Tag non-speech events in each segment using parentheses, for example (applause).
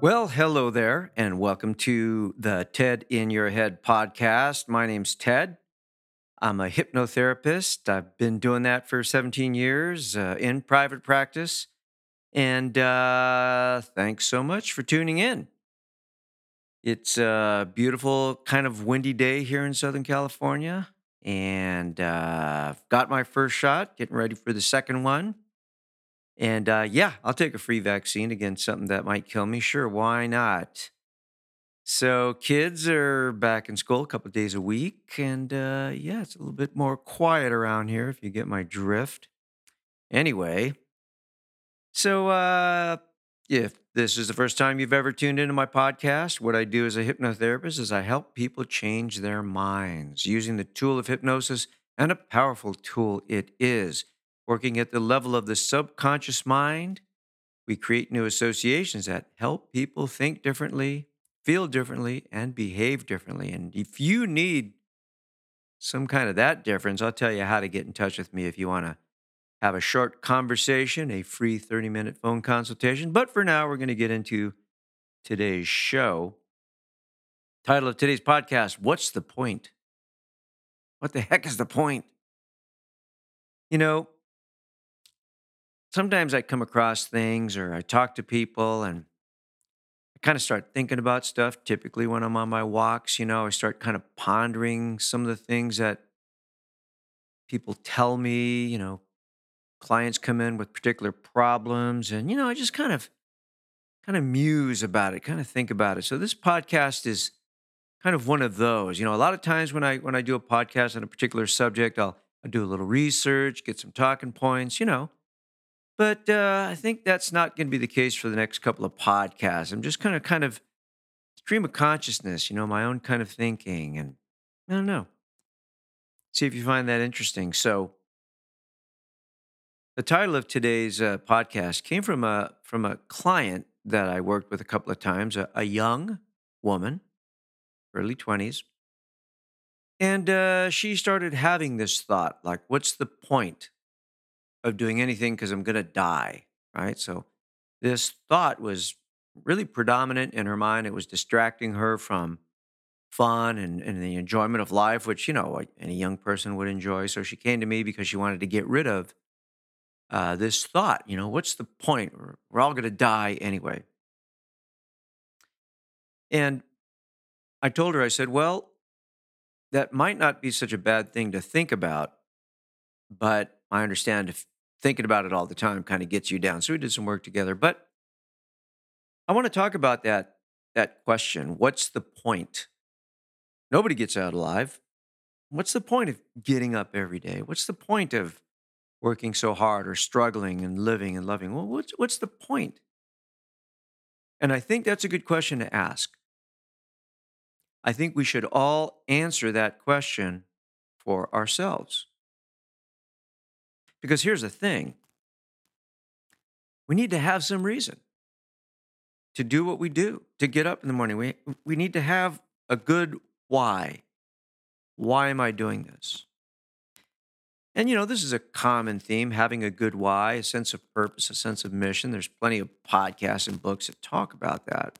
Well, hello there, and welcome to the TED in Your Head podcast. My name's Ted. I'm a hypnotherapist. I've been doing that for 17 years uh, in private practice. And uh, thanks so much for tuning in. It's a beautiful, kind of windy day here in Southern California. And uh, I've got my first shot, getting ready for the second one. And uh, yeah, I'll take a free vaccine against something that might kill me. Sure, why not? So kids are back in school a couple days a week, and uh, yeah, it's a little bit more quiet around here if you get my drift. Anyway, so uh, if this is the first time you've ever tuned into my podcast, what I do as a hypnotherapist is I help people change their minds using the tool of hypnosis, and a powerful tool it is. Working at the level of the subconscious mind, we create new associations that help people think differently, feel differently, and behave differently. And if you need some kind of that difference, I'll tell you how to get in touch with me if you want to have a short conversation, a free 30 minute phone consultation. But for now, we're going to get into today's show. Title of today's podcast What's the Point? What the heck is the point? You know, sometimes I come across things or I talk to people and I kind of start thinking about stuff. Typically, when I'm on my walks, you know, I start kind of pondering some of the things that people tell me, you know, clients come in with particular problems and you know, I just kind of kind of muse about it, kind of think about it. So this podcast is kind of one of those. You know, a lot of times when I when I do a podcast on a particular subject, I'll I'll do a little research, get some talking points, you know, but uh, I think that's not going to be the case for the next couple of podcasts. I'm just kind of, kind of stream of consciousness, you know, my own kind of thinking, and I don't know. See if you find that interesting. So, the title of today's uh, podcast came from a from a client that I worked with a couple of times, a, a young woman, early twenties, and uh, she started having this thought, like, "What's the point of doing anything because I'm going to die, right? So this thought was really predominant in her mind. It was distracting her from fun and, and the enjoyment of life, which, you know, any young person would enjoy. So she came to me because she wanted to get rid of uh, this thought. You know, what's the point? We're, all going to die anyway. And I told her, I said, well, that might not be such a bad thing to think about, but I understand if thinking about it all the time kind of gets you down. So we did some work together. But I want to talk about that that question. What's the point? Nobody gets out alive. What's the point of getting up every day? What's the point of working so hard or struggling and living and loving? Well, what's what's the point? And I think that's a good question to ask. I think we should all answer that question for ourselves. Because here's the thing we need to have some reason to do what we do, to get up in the morning. We, we need to have a good why. Why am I doing this? And you know, this is a common theme having a good why, a sense of purpose, a sense of mission. There's plenty of podcasts and books that talk about that.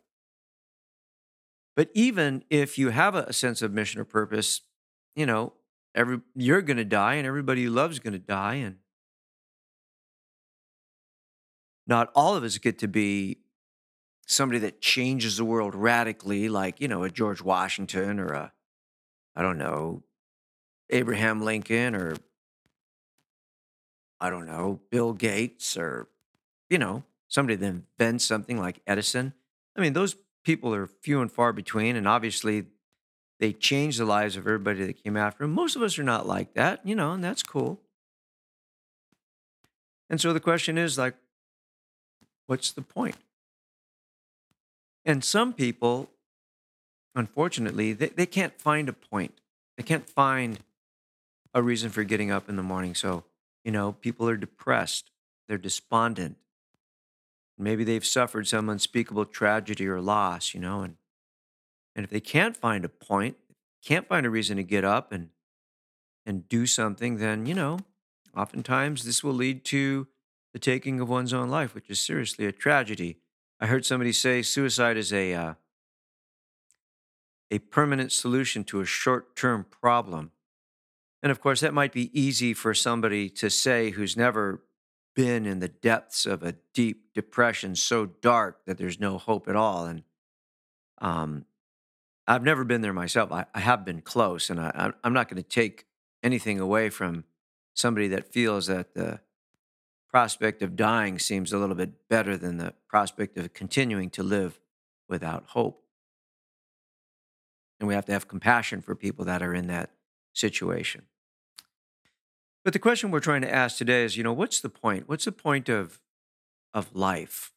But even if you have a sense of mission or purpose, you know, every you're going to die and everybody you love is going to die and not all of us get to be somebody that changes the world radically, like, you know, a George Washington or a, I don't know, Abraham Lincoln or, I don't know, Bill Gates or, you know, somebody that invents something like Edison. I mean, those people are few and far between. And obviously, they change the lives of everybody that came after them. Most of us are not like that, you know, and that's cool. And so the question is like, What's the point? And some people, unfortunately, they, they can't find a point. They can't find a reason for getting up in the morning. So, you know, people are depressed, they're despondent. Maybe they've suffered some unspeakable tragedy or loss, you know, and and if they can't find a point, can't find a reason to get up and and do something, then, you know, oftentimes this will lead to the taking of one's own life, which is seriously a tragedy. I heard somebody say suicide is a uh, a permanent solution to a short-term problem. And of course, that might be easy for somebody to say who's never been in the depths of a deep depression so dark that there's no hope at all. And um, I've never been there myself. I, I have been close, and I, I'm not going to take anything away from somebody that feels that the prospect of dying seems a little bit better than the prospect of continuing to live without hope. And we have to have compassion for people that are in that situation. But the question we're trying to ask today is, you know, what's the point? What's the point of of life?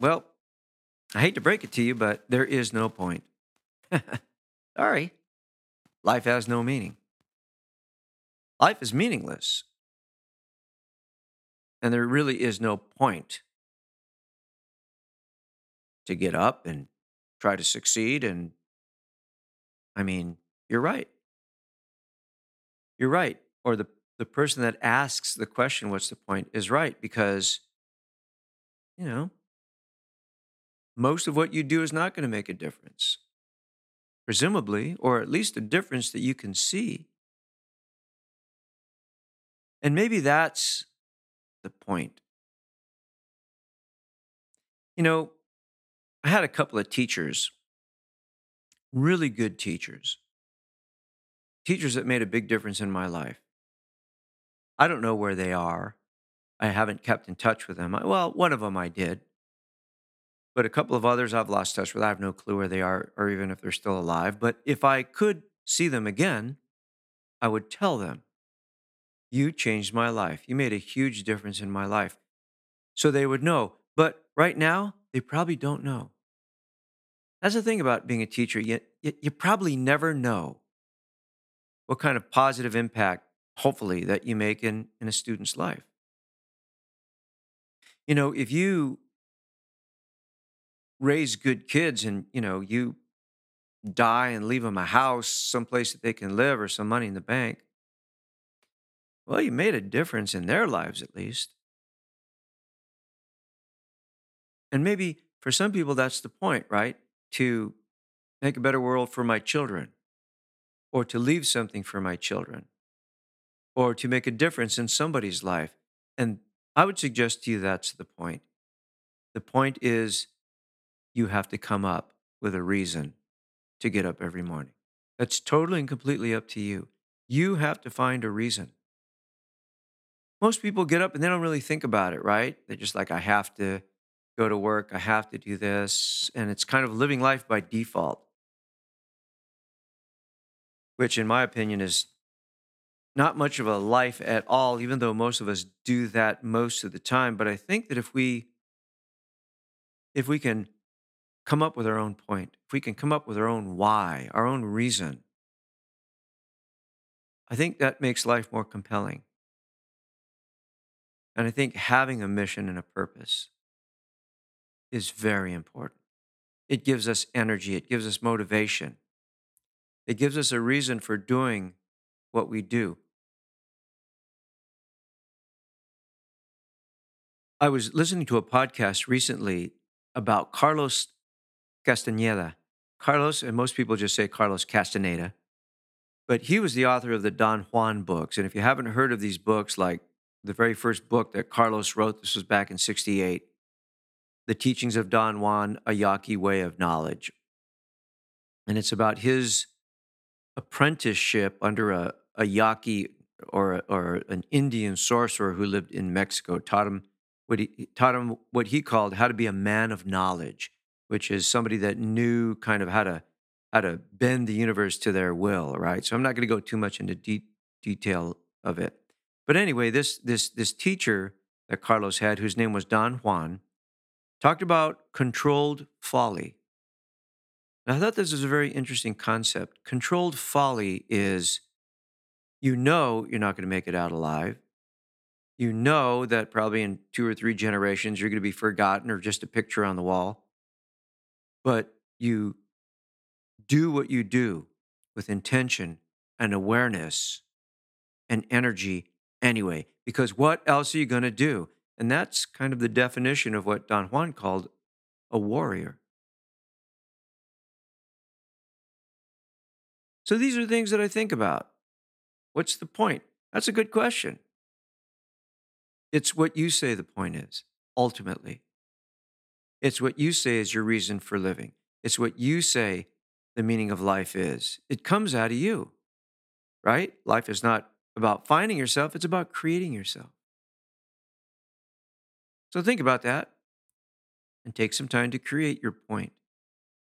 Well, I hate to break it to you, but there is no point. (laughs) Sorry. Life has no meaning. Life is meaningless. And there really is no point to get up and try to succeed. And I mean, you're right. You're right. Or the, the person that asks the question, what's the point, is right because, you know, most of what you do is not going to make a difference, presumably, or at least a difference that you can see. And maybe that's the point. You know, I had a couple of teachers, really good teachers, teachers that made a big difference in my life. I don't know where they are. I haven't kept in touch with them. Well, one of them I did, but a couple of others I've lost touch with. I have no clue where they are or even if they're still alive. But if I could see them again, I would tell them, You changed my life. You made a huge difference in my life. So they would know. But right now, they probably don't know. That's the thing about being a teacher. You, you, probably never know what kind of positive impact, hopefully, that you make in, in a student's life. You know, if you raise good kids and, you know, you die and leave them a house, someplace that they can live, or some money in the bank, well, you made a difference in their lives at least. And maybe for some people, that's the point, right? To make a better world for my children, or to leave something for my children, or to make a difference in somebody's life. And I would suggest to you that's the point. The point is you have to come up with a reason to get up every morning. That's totally and completely up to you. You have to find a reason. Most people get up and they don't really think about it, right? They're just like, I have to go to work, I have to do this. And it's kind of living life by default, which, in my opinion, is not much of a life at all, even though most of us do that most of the time. But I think that if we if we can come up with our own point, if we can come up with our own why, our own reason, I think that makes life more compelling. And I think having a mission and a purpose is very important. It gives us energy, it gives us motivation, it gives us a reason for doing what we do. I was listening to a podcast recently about Carlos Castaneda. Carlos, and most people just say Carlos Castaneda, but he was the author of the Don Juan books. And if you haven't heard of these books, like the very first book that Carlos wrote, this was back in 68, The Teachings of Don Juan, A Yaqui Way of Knowledge. And it's about his apprenticeship under a, a Yaqui or, or an Indian sorcerer who lived in Mexico, taught him what he taught him what he called how to be a man of knowledge, which is somebody that knew kind of how to how to bend the universe to their will, right? So I'm not going to go too much into de- detail of it. But anyway, this this this teacher that Carlos had, whose name was Don Juan, talked about controlled folly. Now, I thought this was a very interesting concept. Controlled folly is you know you're not going to make it out alive. You know that probably in two or three generations you're going to be forgotten or just a picture on the wall. But you do what you do with intention and awareness and energy anyway, because what else are you going to do? And that's kind of the definition of what Don Juan called a warrior. So these are things that I think about. What's the point? That's a good question. It's what you say the point is, ultimately. It's what you say is your reason for living. It's what you say the meaning of life is. It comes out of you, right? Life is not about finding yourself, it's about creating yourself. So think about that and take some time to create your point,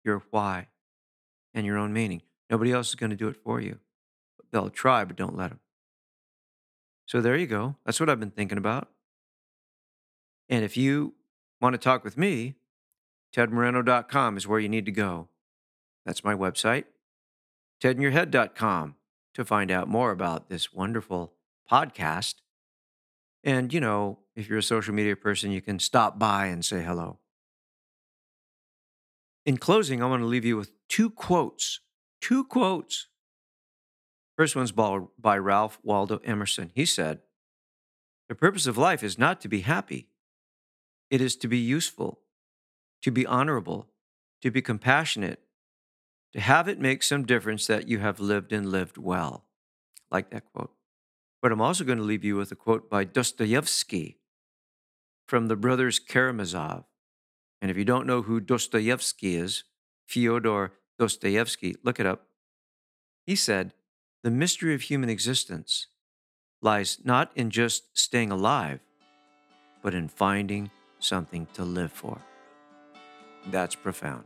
your why, and your own meaning. Nobody else is going to do it for you. They'll try, but don't let them. So there you go. That's what I've been thinking about. And if you want to talk with me, tedmoreno.com is where you need to go. That's my website. tedinyourhead.com to find out more about this wonderful podcast. And, you know, if you're a social media person, you can stop by and say hello. In closing, I want to leave you with two quotes. Two quotes. First one's by Ralph Waldo Emerson. He said, The purpose of life is not to be happy, it is to be useful, to be honorable, to be compassionate, to have it make some difference that you have lived and lived well. Like that quote. But I'm also going to leave you with a quote by Dostoevsky from the brothers Karamazov. And if you don't know who Dostoevsky is, Fyodor Dostoevsky, look it up. He said, The mystery of human existence lies not in just staying alive, but in finding something to live for. That's profound.